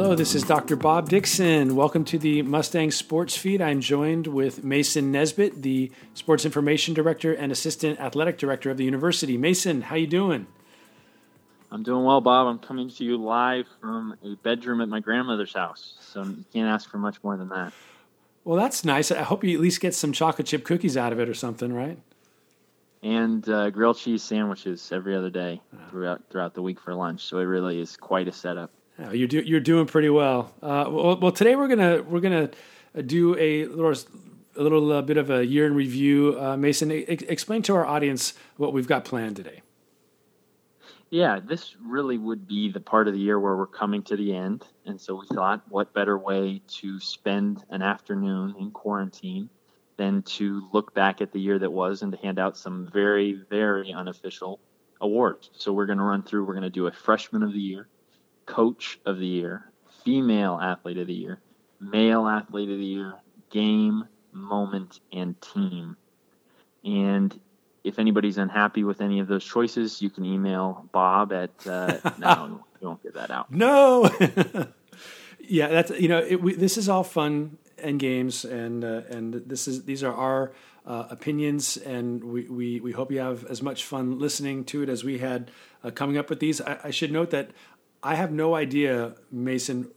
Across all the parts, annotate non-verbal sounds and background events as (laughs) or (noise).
Hello, this is Dr. Bob Dixon. Welcome to the Mustang Sports Feed. I'm joined with Mason Nesbitt, the Sports Information Director and Assistant Athletic Director of the university. Mason, how you doing? I'm doing well, Bob. I'm coming to you live from a bedroom at my grandmother's house, so you can't ask for much more than that. Well, that's nice. I hope you at least get some chocolate chip cookies out of it or something, right? And uh, grilled cheese sandwiches every other day throughout throughout the week for lunch. So it really is quite a setup. You're do, you're doing pretty well. Uh, well. well. today we're gonna we're gonna do a little a little uh, bit of a year in review. Uh, Mason, explain to our audience what we've got planned today. Yeah, this really would be the part of the year where we're coming to the end, and so we thought, what better way to spend an afternoon in quarantine than to look back at the year that was and to hand out some very very unofficial awards. So we're going to run through. We're going to do a freshman of the year coach of the year, female athlete of the year, male athlete of the year, game, moment, and team. And if anybody's unhappy with any of those choices, you can email Bob at. Uh, (laughs) no, you won't get that out. No. (laughs) yeah, that's you know it, we, this is all fun and games, and uh, and this is these are our uh, opinions, and we, we we hope you have as much fun listening to it as we had uh, coming up with these. I, I should note that I have no idea, Mason,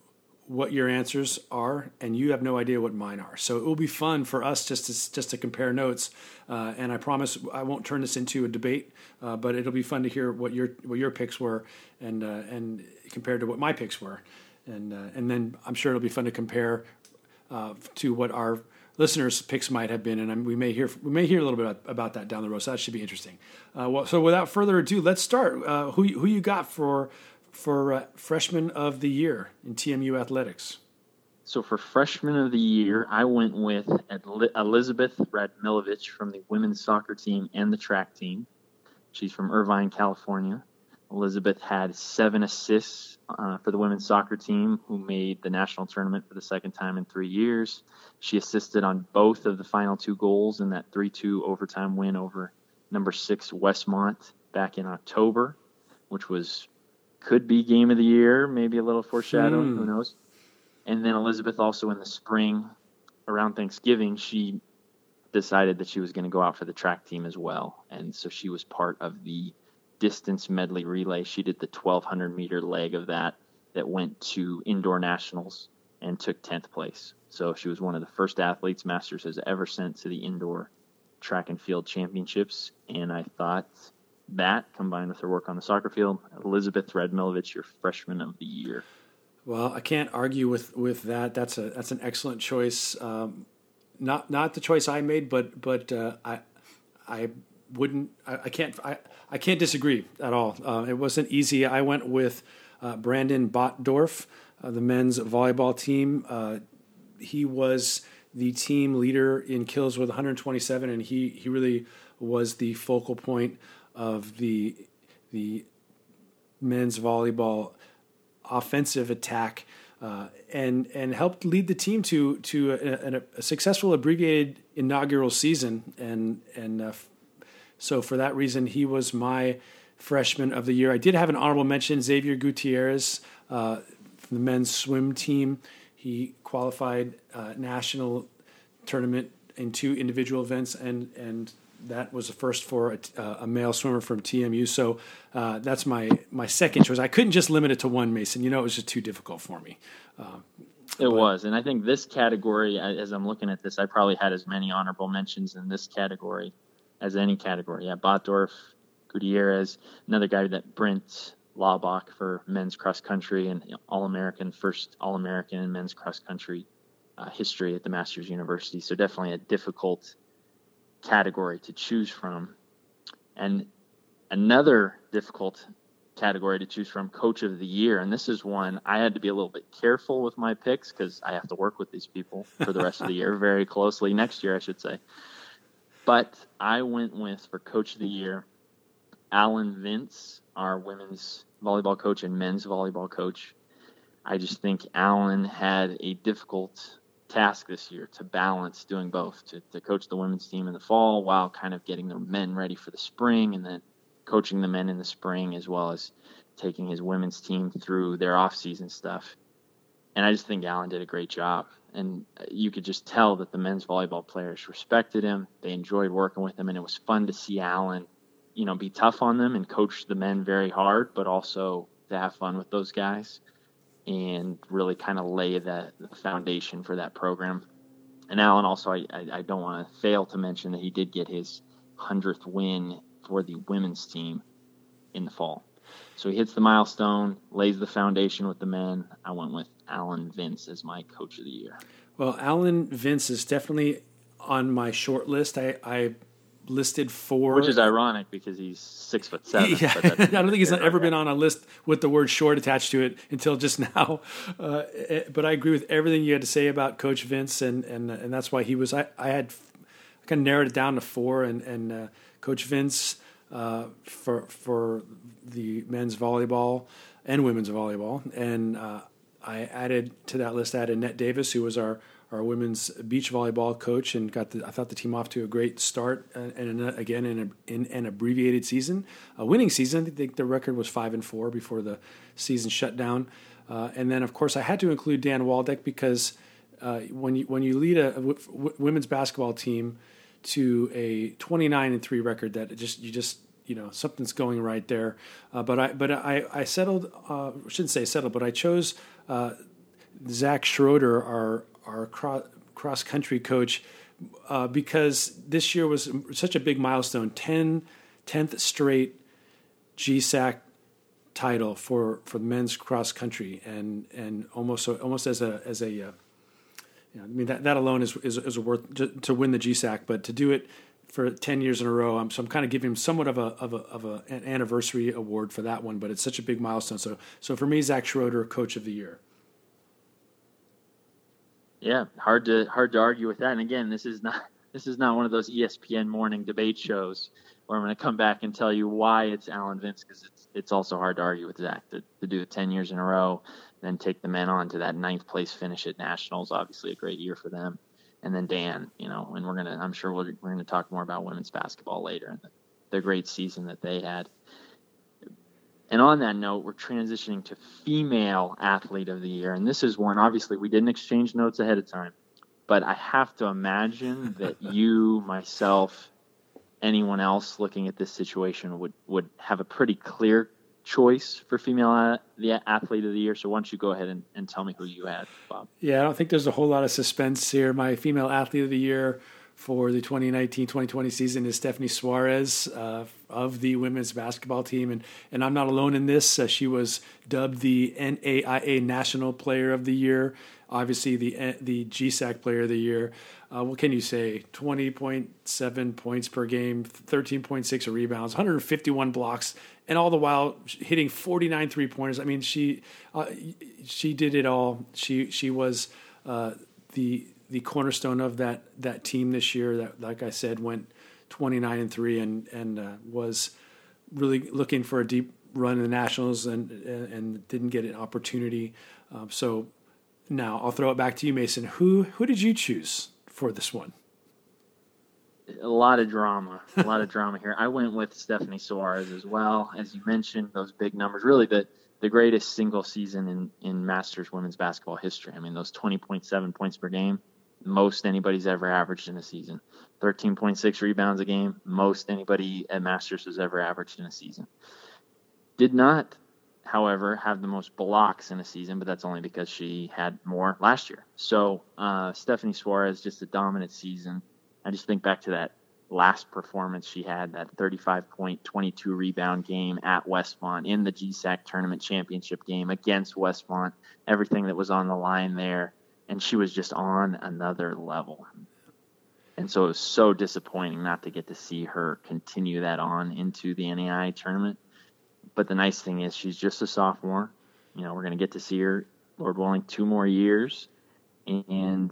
what your answers are, and you have no idea what mine are. So it will be fun for us just to just to compare notes. Uh, and I promise I won't turn this into a debate, uh, but it'll be fun to hear what your what your picks were, and uh, and compared to what my picks were, and uh, and then I'm sure it'll be fun to compare uh, to what our listeners' picks might have been, and we may hear we may hear a little bit about, about that down the road. So that should be interesting. Uh, well, so without further ado, let's start. who who you got for for uh, freshman of the year in TMU athletics? So for freshman of the year, I went with Elizabeth Radmilovich from the women's soccer team and the track team. She's from Irvine, California. Elizabeth had seven assists uh, for the women's soccer team, who made the national tournament for the second time in three years. She assisted on both of the final two goals in that 3 2 overtime win over number six Westmont back in October, which was could be game of the year, maybe a little foreshadowing, who hmm. knows. And then Elizabeth also in the spring around Thanksgiving, she decided that she was going to go out for the track team as well. And so she was part of the distance medley relay. She did the 1200 meter leg of that that went to indoor nationals and took 10th place. So she was one of the first athletes Masters has ever sent to the indoor track and field championships. And I thought that combined with her work on the soccer field, Elizabeth Radmilovich, your freshman of the year. Well, I can't argue with, with that. That's a that's an excellent choice. Um, not not the choice I made, but but uh, I I wouldn't I, I, can't I, I can't disagree at all. Uh, it wasn't easy. I went with uh, Brandon Botdorf, uh, the men's volleyball team. Uh, he was the team leader in kills with 127, and he he really was the focal point of the the men's volleyball offensive attack uh, and and helped lead the team to to a, a, a successful abbreviated inaugural season and and uh, so for that reason he was my freshman of the year. I did have an honorable mention Xavier Gutierrez uh, from the men's swim team. He qualified uh, national tournament in two individual events and and that was the first for a, a male swimmer from TMU. So uh, that's my my second choice. I couldn't just limit it to one Mason. You know, it was just too difficult for me. Uh, it but, was, and I think this category, as I'm looking at this, I probably had as many honorable mentions in this category as any category. Yeah, Botdorf, Gutierrez, another guy that Brent Laubach for men's cross country and All American, first All American in men's cross country uh, history at the Masters University. So definitely a difficult category to choose from. And another difficult category to choose from coach of the year. And this is one i had to be a little bit careful with my picks because i have to work with these people for the rest of the year (laughs) very closely next year i should say. But i went with for coach of the year alan vince our women's volleyball coach and men's volleyball coach. I just think alan had a difficult task this year to balance doing both to, to coach the women's team in the fall while kind of getting the men ready for the spring and then coaching the men in the spring as well as taking his women's team through their off-season stuff and I just think Alan did a great job. And you could just tell that the men's volleyball players respected him. They enjoyed working with him, and it was fun to see Alan, you know, be tough on them and coach the men very hard, but also to have fun with those guys and really kind of lay the, the foundation for that program. And Alan also, I, I, I don't want to fail to mention that he did get his hundredth win for the women's team in the fall. So he hits the milestone, lays the foundation with the men. I went with Alan Vince as my coach of the year. Well, Alan Vince is definitely on my short list. I, I listed four, which is ironic because he's six foot seven. (laughs) Yeah, (laughs) I don't think he's ever been on a list with the word "short" attached to it until just (laughs) now. Uh, eh, but I agree with everything you had to say about Coach Vince, and and and that's why he was. I, I had kind of narrowed it down to four, and and uh, Coach Vince uh, for for the men's volleyball and women's volleyball, and uh, I added to that list added Annette Davis, who was our our women's beach volleyball coach, and got the I thought the team off to a great start, and, and again in, a, in, an abbreviated season, a winning season. I think the record was five and four before the season shut down, uh, and then of course I had to include Dan Waldeck because uh, when you when you lead a, women's basketball team to a 29 and 3 record that just you just you know something's going right there. Uh, but I but I I settled uh, shouldn't say settled but I chose uh, Zach Schroeder our our cross, country coach uh, because this year was such a big milestone 10 10th straight GSAC title for for men's cross country and and almost almost as a as a uh, you know, I mean that, that alone is, is is worth to, to win the GSAC, but to do it for ten years in a row, I'm, so I'm kind of giving him somewhat of a of a of a, an anniversary award for that one. But it's such a big milestone. So so for me, Zach Schroeder, Coach of the Year. Yeah, hard to hard to argue with that. And again, this is not (laughs) this is not one of those ESPN morning debate shows where I'm going to come back and tell you why it's Alan Vince because it's it's also hard to argue with Zach to, to do it ten years in a row then take the men on to that ninth place finish at nationals. Obviously, a great year for them. And then Dan, you know, and we're gonna, I'm sure we're, we're gonna talk more about women's basketball later and the, the great season that they had. And on that note, we're transitioning to female athlete of the year, and this is one. Obviously, we didn't exchange notes ahead of time, but I have to imagine (laughs) that you, myself, anyone else looking at this situation would would have a pretty clear choice for female the athlete of the year. So why don't you go ahead and, and tell me who you had, Bob? Yeah, I don't think there's a whole lot of suspense here. My female athlete of the year for the 2019-2020 season is Stephanie Soares uh, of the women's basketball team, and and I'm not alone in this. Uh, she was dubbed the NAIA National Player of the Year, obviously the the GSAC Player of the Year. Uh, what can you say? 20.7 points per game, 13.6 rebounds, 151 blocks, and all the while hitting 49 three pointers. I mean, she uh, she did it all. She she was uh, the the cornerstone of that that team this year. That, like I said, went 29 and three, and and uh, was really looking for a deep run in the Nationals, and and, didn't get an opportunity. Um, so now I'll throw it back to you, Mason. Who who did you choose for this one? a lot of drama, a lot of drama here. I went with Stephanie Soares as well, as you mentioned, those big numbers. Really, the the greatest single season in in Masters women's basketball history. I mean, those 20.7 points per game, most anybody's ever averaged in a season. 13.6 rebounds a game, most anybody at Masters has ever averaged in a season. Did not, however, have the most blocks in a season, but that's only because she had more last year. So uh, Stephanie Soares, just a dominant season I just think back to that last performance she had, that 35 point, 22 rebound game at Westmont in the GSAC tournament championship game against Westmont, everything that was on the line there. And she was just on another level. And so it was so disappointing not to get to see her continue that on into the NAIA tournament. But the nice thing is she's just a sophomore. You know, we're going to get to see her, Lord willing, two more years. And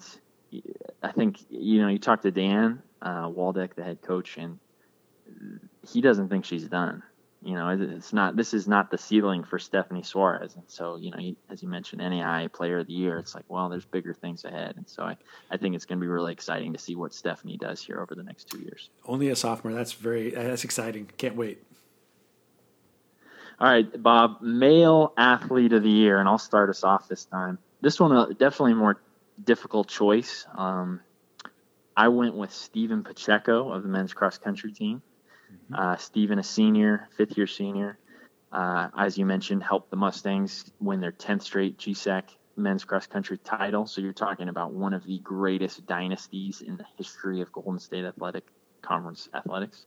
I think you know you talk to Dan uh, Waldeck, the head coach, and he doesn't think she's done. You know, it's not. This is not the ceiling for Stephanie Soares, and so you know, as you mentioned, NAIA Player of the Year. It's like, well, there's bigger things ahead, and so I, I think it's going to be really exciting to see what Stephanie does here over the next two years. Only a sophomore. That's very. That's exciting. Can't wait. All right, Bob, male athlete of the year, and I'll start us off this time. this one uh, definitely more difficult choice. Um, I went with Stephen Pacheco of the men's cross country team. Uh, Stephen, a senior, fifth year senior, uh, as you mentioned, helped the Mustangs win their 10th straight GSAC men's cross country title. So you're talking about one of the greatest dynasties in the history of Golden State Athletic Conference athletics.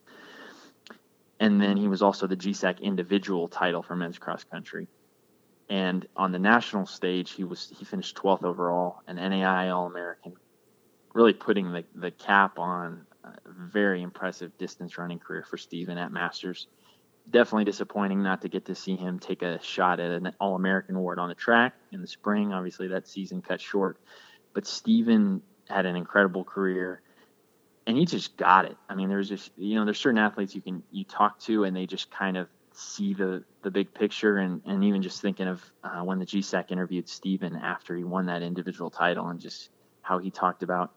And then he was also the GSAC individual title for men's cross country. And on the national stage, he was he finished 12th overall, an NAIA All American, really putting the, the cap on very impressive distance running career for Stephen at Masters. Definitely disappointing not to get to see him take a shot at an All American award on the track in the spring. Obviously, that season cut short. But Stephen had an incredible career and he just got it. I mean, there's just you know, there's certain athletes you can you talk to and they just kind of see the the big picture and and even just thinking of uh, when the GSAC interviewed Stephen after he won that individual title and just how he talked about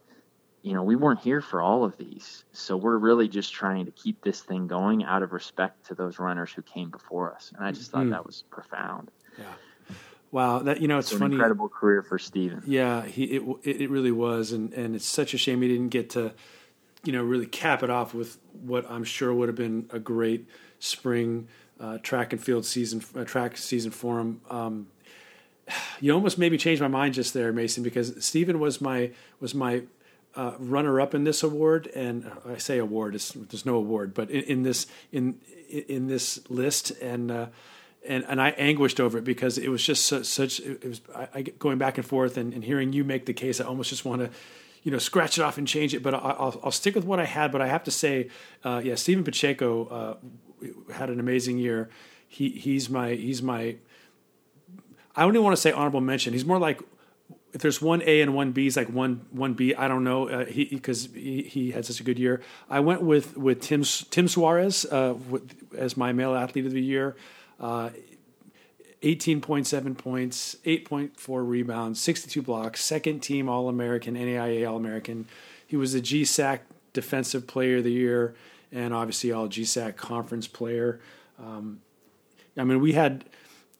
you know we weren't here for all of these. So we're really just trying to keep this thing going out of respect to those runners who came before us. And i just thought mm-hmm. that was profound. Yeah. Wow that you know it's, it's funny. incredible career for Stephen yeah he it, it really was. And and it's such a shame he didn't get to you know really cap it off with what i'm sure would have been a great spring uh, track and field season uh, track season for him. Um, you almost made me change my mind just there, Mason, because Stephen was my was my uh, runner up in this award, and uh, I say award, there's no award, but in, in, this in in this list, and uh, and and I anguished over it because it was just such, such it was I, I, going back and forth, and, and hearing you make the case, I almost just want to you know scratch it off and change it. But I'll, I'll stick with what I had. But I have to say, uh, yeah, Stephen Pacheco uh, had an amazing year. He he's my he's my. I don't even want to say honorable mention. He's more like if there's one A and one B, he's like one one B. I don't know. Uh, he because he, he had such a good year. I went with with Tim Tim Soares uh, with, as my male athlete of the year. Uh, 18.7 points, 8.4 rebounds, 62 blocks, second team All American, NAIA All American. He was the GSAC Defensive Player of the Year and obviously all GSAC conference player. Um, I mean, we had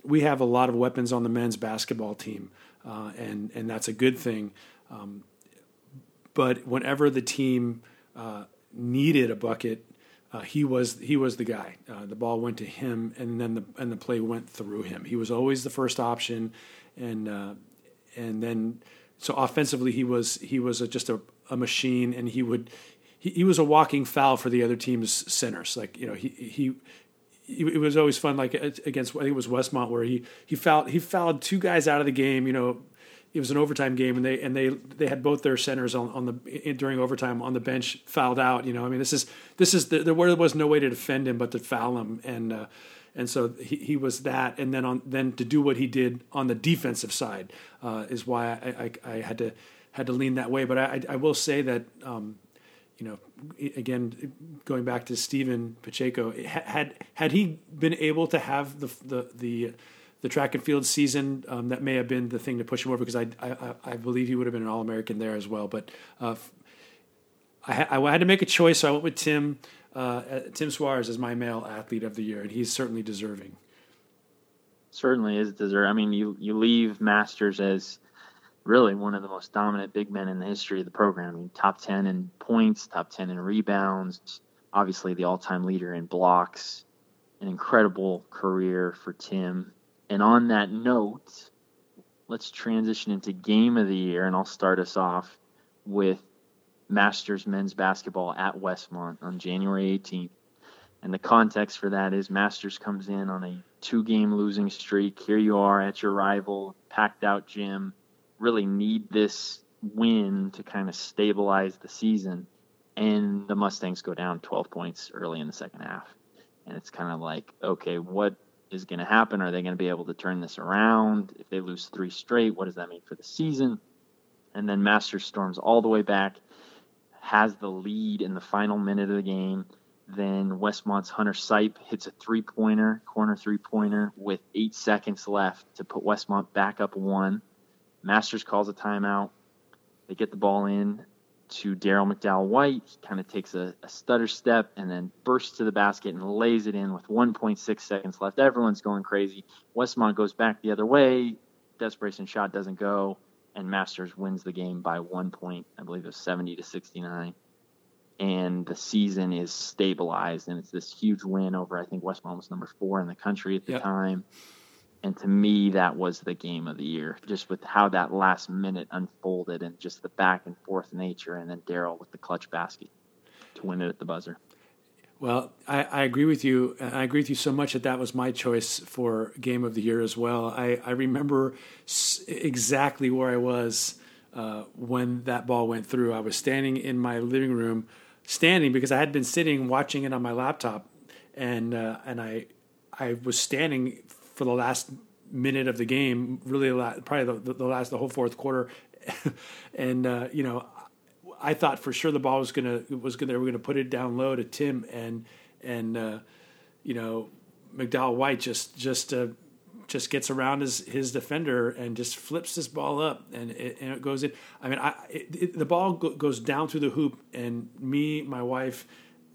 we have a lot of weapons on the men's basketball team, uh, and and that's a good thing. Um, but whenever the team uh, needed a bucket, uh, he was he was the guy. Uh, the ball went to him, and then the and the play went through him. He was always the first option, and uh, and then so offensively he was he was a, just a, a machine, and he would he, he was a walking foul for the other team's centers. Like you know, he he. It was always fun, like against I think it was Westmont, where he he fouled he fouled two guys out of the game. You know, it was an overtime game, and they and they they had both their centers on, on the during overtime on the bench fouled out. You know, I mean, this is this is the, there was no way to defend him but to foul him, and uh, and so he, he was that, and then on then to do what he did on the defensive side uh, is why I, I, I, had to had to lean that way. But I, I will say that um, you know, again, going back to Stephen Pacheco, had had he been able to have the the the, the track and field season, um, that may have been the thing to push him over because I I, I believe he would have been an All American there as well. But uh, I, I had to make a choice, so I went with Tim uh, Tim Soares as my male athlete of the year, and he's certainly deserving. Certainly is deserving. I mean, you you leave Masters as really one of the most dominant big men in the history of the program. I mean, top 10 in points, top 10 in rebounds, obviously the all time leader in blocks. An incredible career for Tim. And on that note, let's transition into game of the year, and I'll start us off with Masters men's basketball at Westmont on January 18th. And the context for that is Masters comes in on a two game losing streak. Here you are at your rival, packed out gym really need this win to kind of stabilize the season. And the Mustangs go down 12 points early in the second half. And it's kind of like, okay, what is going to happen? Are they going to be able to turn this around? If they lose three straight, what does that mean for the season? And then Masters storms all the way back, has the lead in the final minute of the game. Then Westmont's Hunter Sipe hits a three pointer, corner three pointer, with eight seconds left to put Westmont back up one. Masters calls a timeout. They get the ball in to Daryl McDowell White. He kind of takes a, a, stutter step and then bursts to the basket and lays it in with 1.6 seconds left. Everyone's going crazy. Westmont goes back the other way. desperation shot doesn't go, and Masters wins the game by one point. I believe it was 70 to 69. And the season is stabilized, and it's this huge win over, I think, Westmont was number four in the country at the yep. time. And to me, that was the game of the year, just with how that last minute unfolded and just the back and forth nature, and then Daryl with the clutch basket to win it at the buzzer. Well, I, I, agree with you. I agree with you so much that that was my choice for game of the year as well. I, I remember exactly where I was uh, when that ball went through. I was standing in my living room, standing because I had been sitting watching it on my laptop, and uh, and I I was standing for the last minute of the game, really probably the, the last the whole fourth quarter, (laughs) and uh, you know I thought for sure the ball was gonna was gonna they were gonna put it down low to Tim and and uh, you know McDowell White just just uh, just gets around his his defender and just flips this ball up and it, and it goes in. I mean, I it, it, the ball go, goes down through the hoop and me, my wife,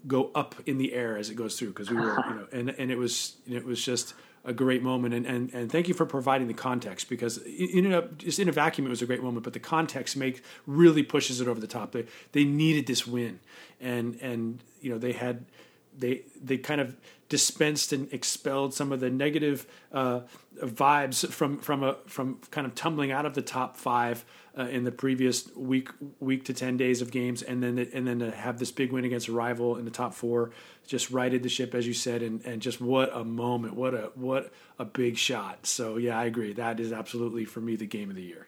go up in the air as it goes through because we were you know and and it was it was just a great moment. And, and and thank you for providing the context because in a just in a vacuum it was a great moment but the context make really pushes it over the top. They they needed this win. And and you know they had they they kind of dispensed and expelled some of the negative uh, vibes from from a from kind of tumbling out of the top five uh, in the previous week week to ten days of games, and then and then to have this big win against a rival in the top four, just righted the ship as you said, and and just what a moment, what a what a big shot. So yeah, I agree. That is absolutely for me the game of the year.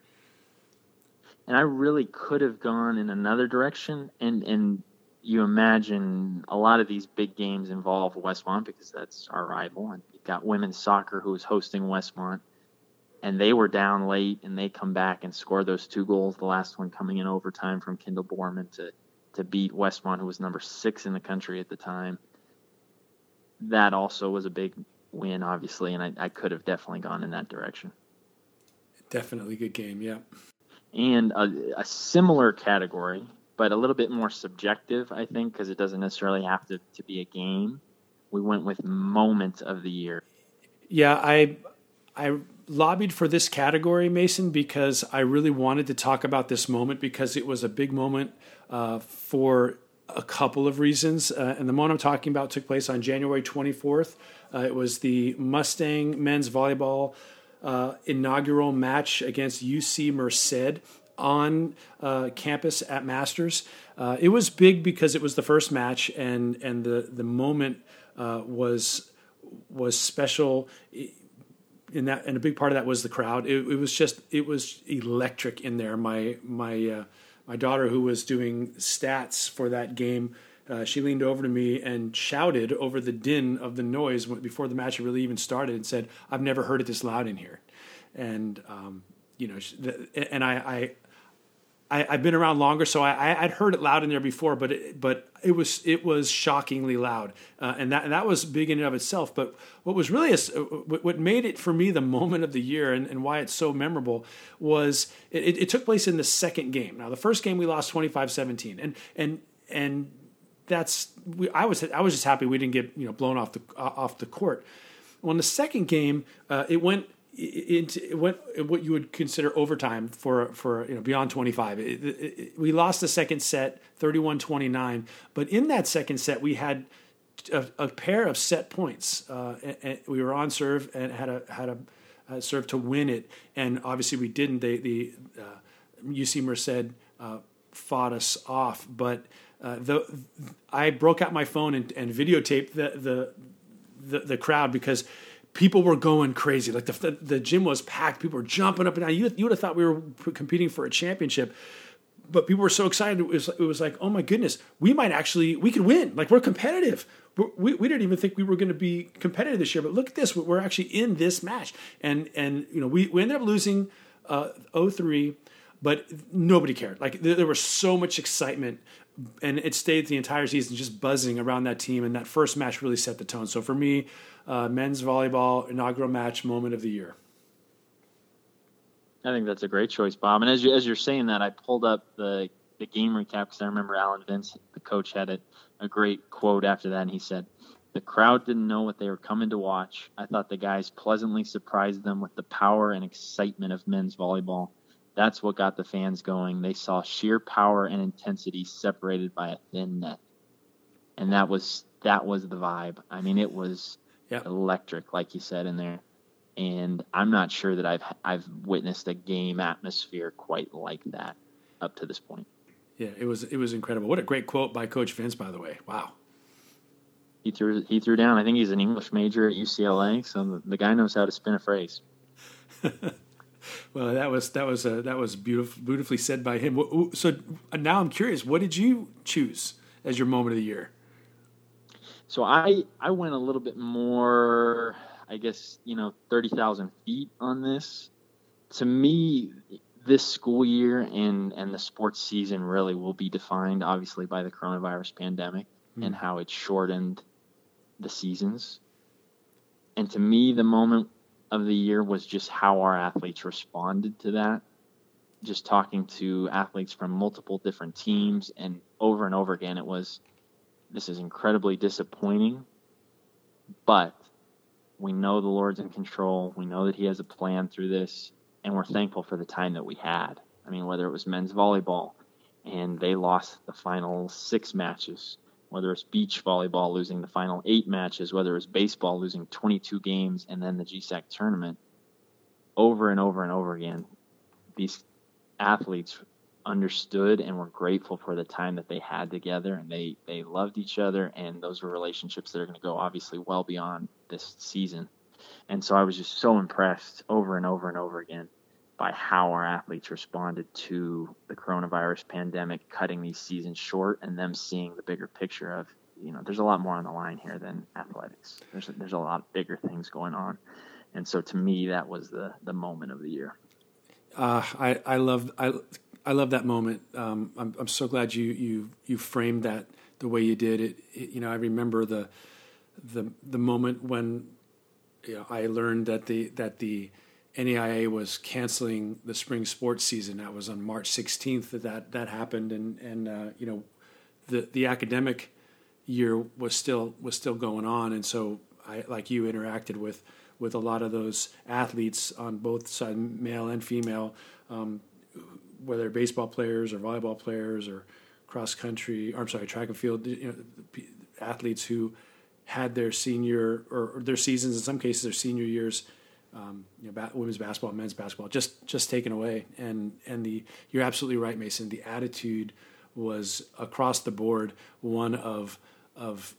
And I really could have gone in another direction, and and you imagine a lot of these big games involve Westmont because that's our rival, and you've got women's soccer who is hosting Westmont and they were down late and they come back and score those two goals. The last one coming in overtime from Kendall Borman to to beat Westmont, who was number six in the country at the time. That also was a big win, obviously, and I, I could have definitely gone in that direction. Definitely good game, yeah. And a, a similar category, but a little bit more subjective, I think, because it doesn't necessarily have to, to be a game. We went with moment of the year. Yeah, I I lobbied for this category, Mason, because I really wanted to talk about this moment because it was a big moment uh, for a couple of reasons. Uh, and the moment I'm talking about took place on January 24th. Uh, it was the Mustang men's volleyball uh, inaugural match against UC Merced on uh, campus at Masters. Uh, it was big because it was the first match, and and the the moment was was special and that and a big part of that was the crowd. It, it was just it was electric in there. My my uh, my daughter who was doing stats for that game. Uh, she leaned over to me and shouted over the din of the noise before the match really even started and said, "I've never heard it this loud in here." And um, you know, and I, I I, have been around longer, so I, would heard it loud in there before, but it, but it was it was shockingly loud, uh, and that and that was big in and of itself. But what was really a, what made it for me the moment of the year and, and why it's so memorable was it, it took place in the second game. Now the first game we lost 25-17, and and and that's we, I was I was just happy we didn't get you know blown off the off the court. Well, in the second game, uh, it went into what what you would consider overtime for for you know beyond 25 it, it, it, we lost the second set 31-29 but in that second set we had a, a pair of set points uh, and, and, we were on serve and had a had a, a, serve to win it. And obviously we didn't. They the uh, UC Merced uh, fought us off. But uh, the I broke out my phone and, and videotaped the, the the the crowd because people were going crazy. Like the, the, the gym was packed. People were jumping up and down. You, you would have thought we were competing for a championship, but people were so excited. It was, it was like, oh my goodness, we might actually, we could win. Like we're competitive. We, we didn't even think we were going to be competitive this year, but look at this. We're actually in this match. And, and you know, we, we ended up losing uh, 03, but nobody cared. Like there, there was so much excitement and it stayed the entire season just buzzing around that team. And that first match really set the tone. So for me, uh, men's volleyball inaugural match moment of the year. I think that's a great choice, Bob. And as you as you're saying that, I pulled up the the game recap because I remember Alan Vince, the coach, had a, a great quote after that, and he said, The crowd didn't know what they were coming to watch. I thought the guys pleasantly surprised them with the power and excitement of men's volleyball. That's what got the fans going. They saw sheer power and intensity separated by a thin net. And that was that was the vibe. I mean, it was (laughs) electric, like you said in there. And I'm not sure that I've I've witnessed a game atmosphere quite like that up to this point. Yeah, it was it was incredible. What a great quote by Coach Vince, by the way. Wow he threw he threw down. I think he's an English major at UCLA, so the, the guy knows how to spin a phrase. (laughs) well, that was that was uh, that was beautiful, beautifully said by him. So now I'm curious, what did you choose as your moment of the year? So I I went a little bit more, I guess you know, thirty thousand feet on this. To me, this school year and and the sports season really will be defined, obviously, by the coronavirus pandemic mm. and how it shortened the seasons. And to me, the moment of the year was just how our athletes responded to that. Just talking to athletes from multiple different teams, and over and over again, it was this is incredibly disappointing, but we know the Lord's in control. We know that He has a plan through this, and we're thankful for the time that we had. I mean, whether it was men's volleyball and they lost the final six matches, whether it's beach volleyball losing the final eight matches, whether it's baseball losing 22 games and then the GSAC tournament, over and over and over again, these athletes understood and were grateful for the time that they had together and they, they loved each other and those were relationships that are going to go obviously well beyond this season. And so I was just so impressed over and over and over again by how our athletes responded to the coronavirus pandemic, cutting these seasons short, and them seeing the bigger picture of, you know, there's a lot more on the line here than athletics. There's a, there's a lot bigger things going on, and so to me, that was the the moment of the year. Uh, I I love I I love that moment. Um, I'm I'm so glad you you you framed that the way you did it. it you know, I remember the the the moment when you know I learned that the that the NAIA was canceling the spring sports season. That was on March 16th that that, that happened, and and uh, you know, the the academic year was still was still going on, and so I like you interacted with with a lot of those athletes on both sides, male and female, um, whether baseball players or volleyball players or cross country. I'm sorry, track and field you know, athletes who had their senior or, or their seasons in some cases their senior years um, you know, ba- women's basketball, men's basketball, just just taken away. And and the you're absolutely right, Mason. The attitude was across the board one of of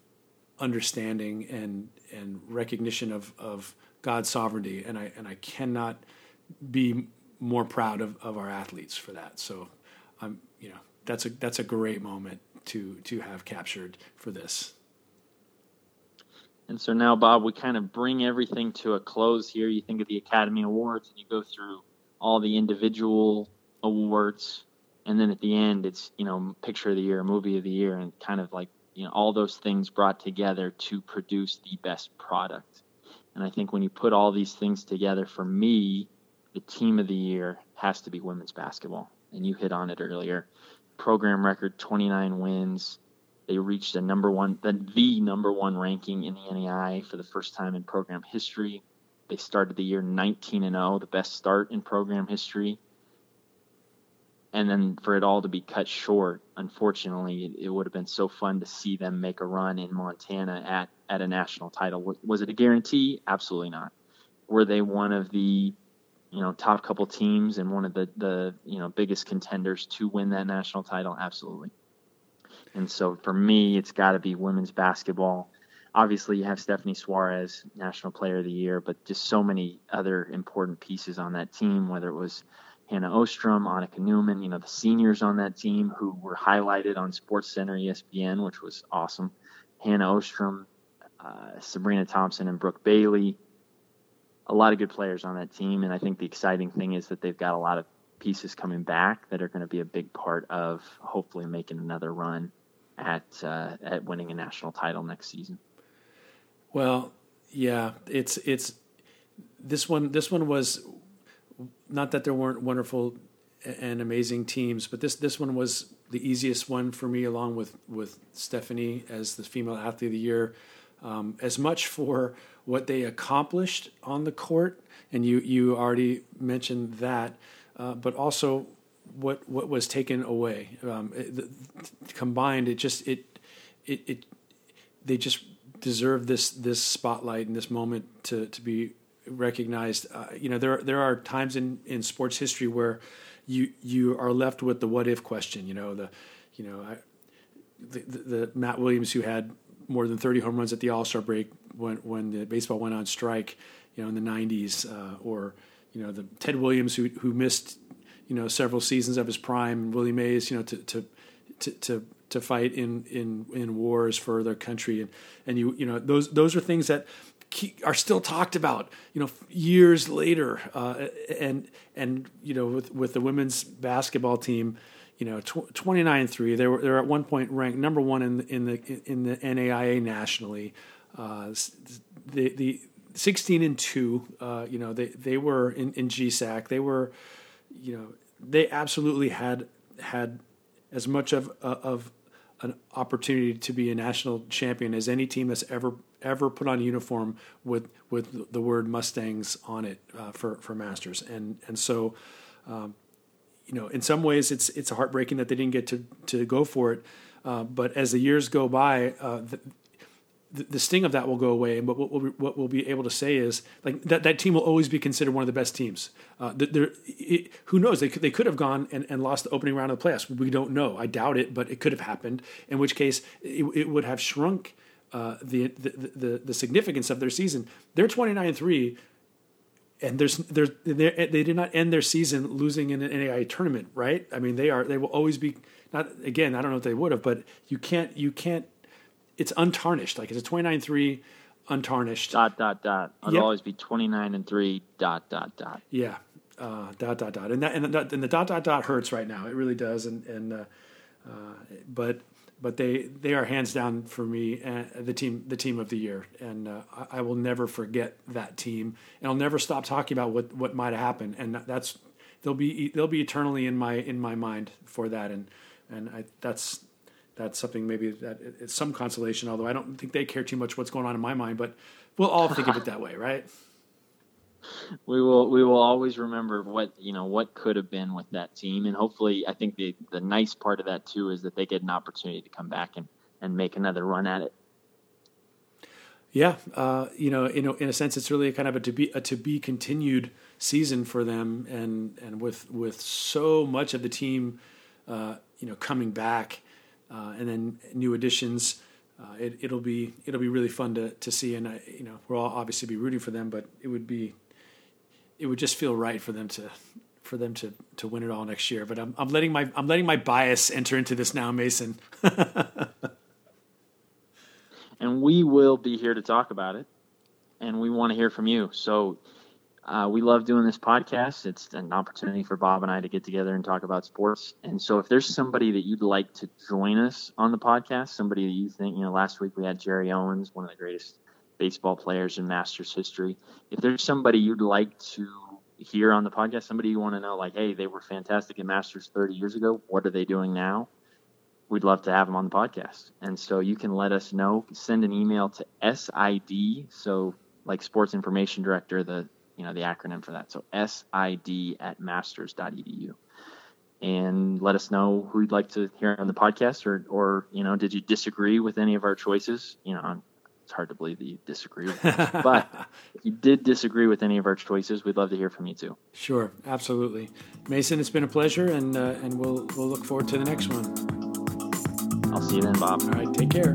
understanding and and recognition of of God's sovereignty. And I and I cannot be more proud of, of our athletes for that. So I'm you know that's a that's a great moment to to have captured for this. And so now, Bob, we kind of bring everything to a close here. You think of the Academy Awards and you go through all the individual awards. And then at the end, it's, you know, picture of the year, movie of the year, and kind of like, you know, all those things brought together to produce the best product. And I think when you put all these things together, for me, the team of the year has to be women's basketball. And you hit on it earlier. Program record 29 wins, they reached a number one, the, the number one ranking in the NAIA for the first time in program history. They started the year 19 and 0, the best start in program history. And then for it all to be cut short, unfortunately, it, it would have been so fun to see them make a run in Montana at, at a national title. Was it a guarantee? Absolutely not. Were they one of the you know top couple teams and one of the the you know biggest contenders to win that national title? Absolutely. And so for me, it's got to be women's basketball. Obviously, you have Stephanie Soares, National Player of the Year, but just so many other important pieces on that team, whether it was Hannah Ostrom, Annika Newman, you know, the seniors on that team who were highlighted on Sports Center ESPN, which was awesome. Hannah Ostrom, uh, Sabrina Thompson, and Brooke Bailey. A lot of good players on that team. And I think the exciting thing is that they've got a lot of pieces coming back that are going to be a big part of hopefully making another run at uh, at winning a national title next season. Well, yeah, it's it's this one. This one was not that there weren't wonderful and amazing teams, but this this one was the easiest one for me, along with with Stephanie as the female athlete of the year. um, as much for what they accomplished on the court, and you you already mentioned that, uh, but also what what was taken away. Um, it, the, combined, it just it, it it they just deserve this this spotlight and this moment to to be recognized. Uh, you know, there there are times in in sports history where you you are left with the what if question. You know, the you know I, the, the, the Matt Williams who had more than 30 home runs at the All Star break when when the baseball went on strike. You know, in the 90s, uh, or you know the Ted Williams who who missed you know several seasons of his prime, Willie Mays, you know, to to to, to to fight in, in, in wars for their country, and and you you know those those are things that are still talked about, you know, years later, uh, and and you know with with the women's basketball team, you know, twenty nine three, they were they're at one point ranked number one in in the in the NAIA nationally. Uh, the the sixteen and two, uh, you know, they they were in in GSAC, they were, you know, they absolutely had had as much of uh, of an opportunity to be a national champion as any team that's ever ever put on a uniform with with the word Mustangs on it uh, for for Masters, and and so. Um, you know, in some ways, it's it's heartbreaking that they didn't get to to go for it. Uh, but as the years go by, uh, the sting of that will go away. And what, we'll, what we'll be able to say is like that, that team will always be considered one of the best teams. Uh, it, who knows? They could, they could have gone and, and lost the opening round of the playoffs. We don't know. I doubt it, but it could have happened. In which case, it, it would have shrunk uh, the, the, the the significance of their season. They're twenty nine and three, and there's there's they did not end their season losing in an NAIA tournament, right? I mean, they are they will always be not again. I don't know if they would have, but you can't you can't it's untarnished. Like it's a 29 3 untarnished. Dot, dot, dot. It'll yep. always be 29 and 3, dot, dot, dot. Yeah. Uh, dot, dot, dot. And, that, and, the, and the dot, dot, dot hurts right now. It really does. And, and uh, uh, but but they they are hands down for me uh, the team the team of the year and uh, I, I, will never forget that team and I'll never stop talking about what what might have happened and that's they'll be they'll be eternally in my in my mind for that and and I, that's that's something maybe that it's some consolation. Although I don't think they care too much what's going on in my mind, but we'll all think of it that way, right? (laughs) We will. We will always remember what you know what could have been with that team, and hopefully, I think the the nice part of that too is that they get an opportunity to come back and and make another run at it. Yeah, uh, you know, in a, in a sense, it's really a kind of a to be a to be continued season for them, and and with with so much of the team, uh, you know, coming back uh, and then new additions. Uh, it, will be it'll be really fun to to see, and I, you know we'll all obviously be rooting for them, but it would be it would just feel right for them to for them to to win it all next year. But I'm I'm letting my I'm letting my bias enter into this now, Mason. (laughs) and we will be here to talk about it, and we want to hear from you. So uh, we love doing this podcast. It's an opportunity for Bob and I to get together and talk about sports. And so, if there's somebody that you'd like to join us on the podcast, somebody that you think, you know, last week we had Jerry Owens, one of the greatest baseball players in Masters history. If there's somebody you'd like to hear on the podcast, somebody you want to know, like, hey, they were fantastic in Masters 30 years ago. What are they doing now? We'd love to have them on the podcast. And so, you can let us know. Send an email to SID, so like Sports Information Director, the you know, the acronym for that. So SID at masters.edu. And let us know who you'd like to hear on the podcast or, or, you know, did you disagree with any of our choices? You know, it's hard to believe that you disagree with us. (laughs) but if you did disagree with any of our choices, we'd love to hear from you too. Sure, absolutely. Mason, it's been a pleasure, and uh, and we'll we'll look forward to the next one. I'll see you then, Bob. All right, take care.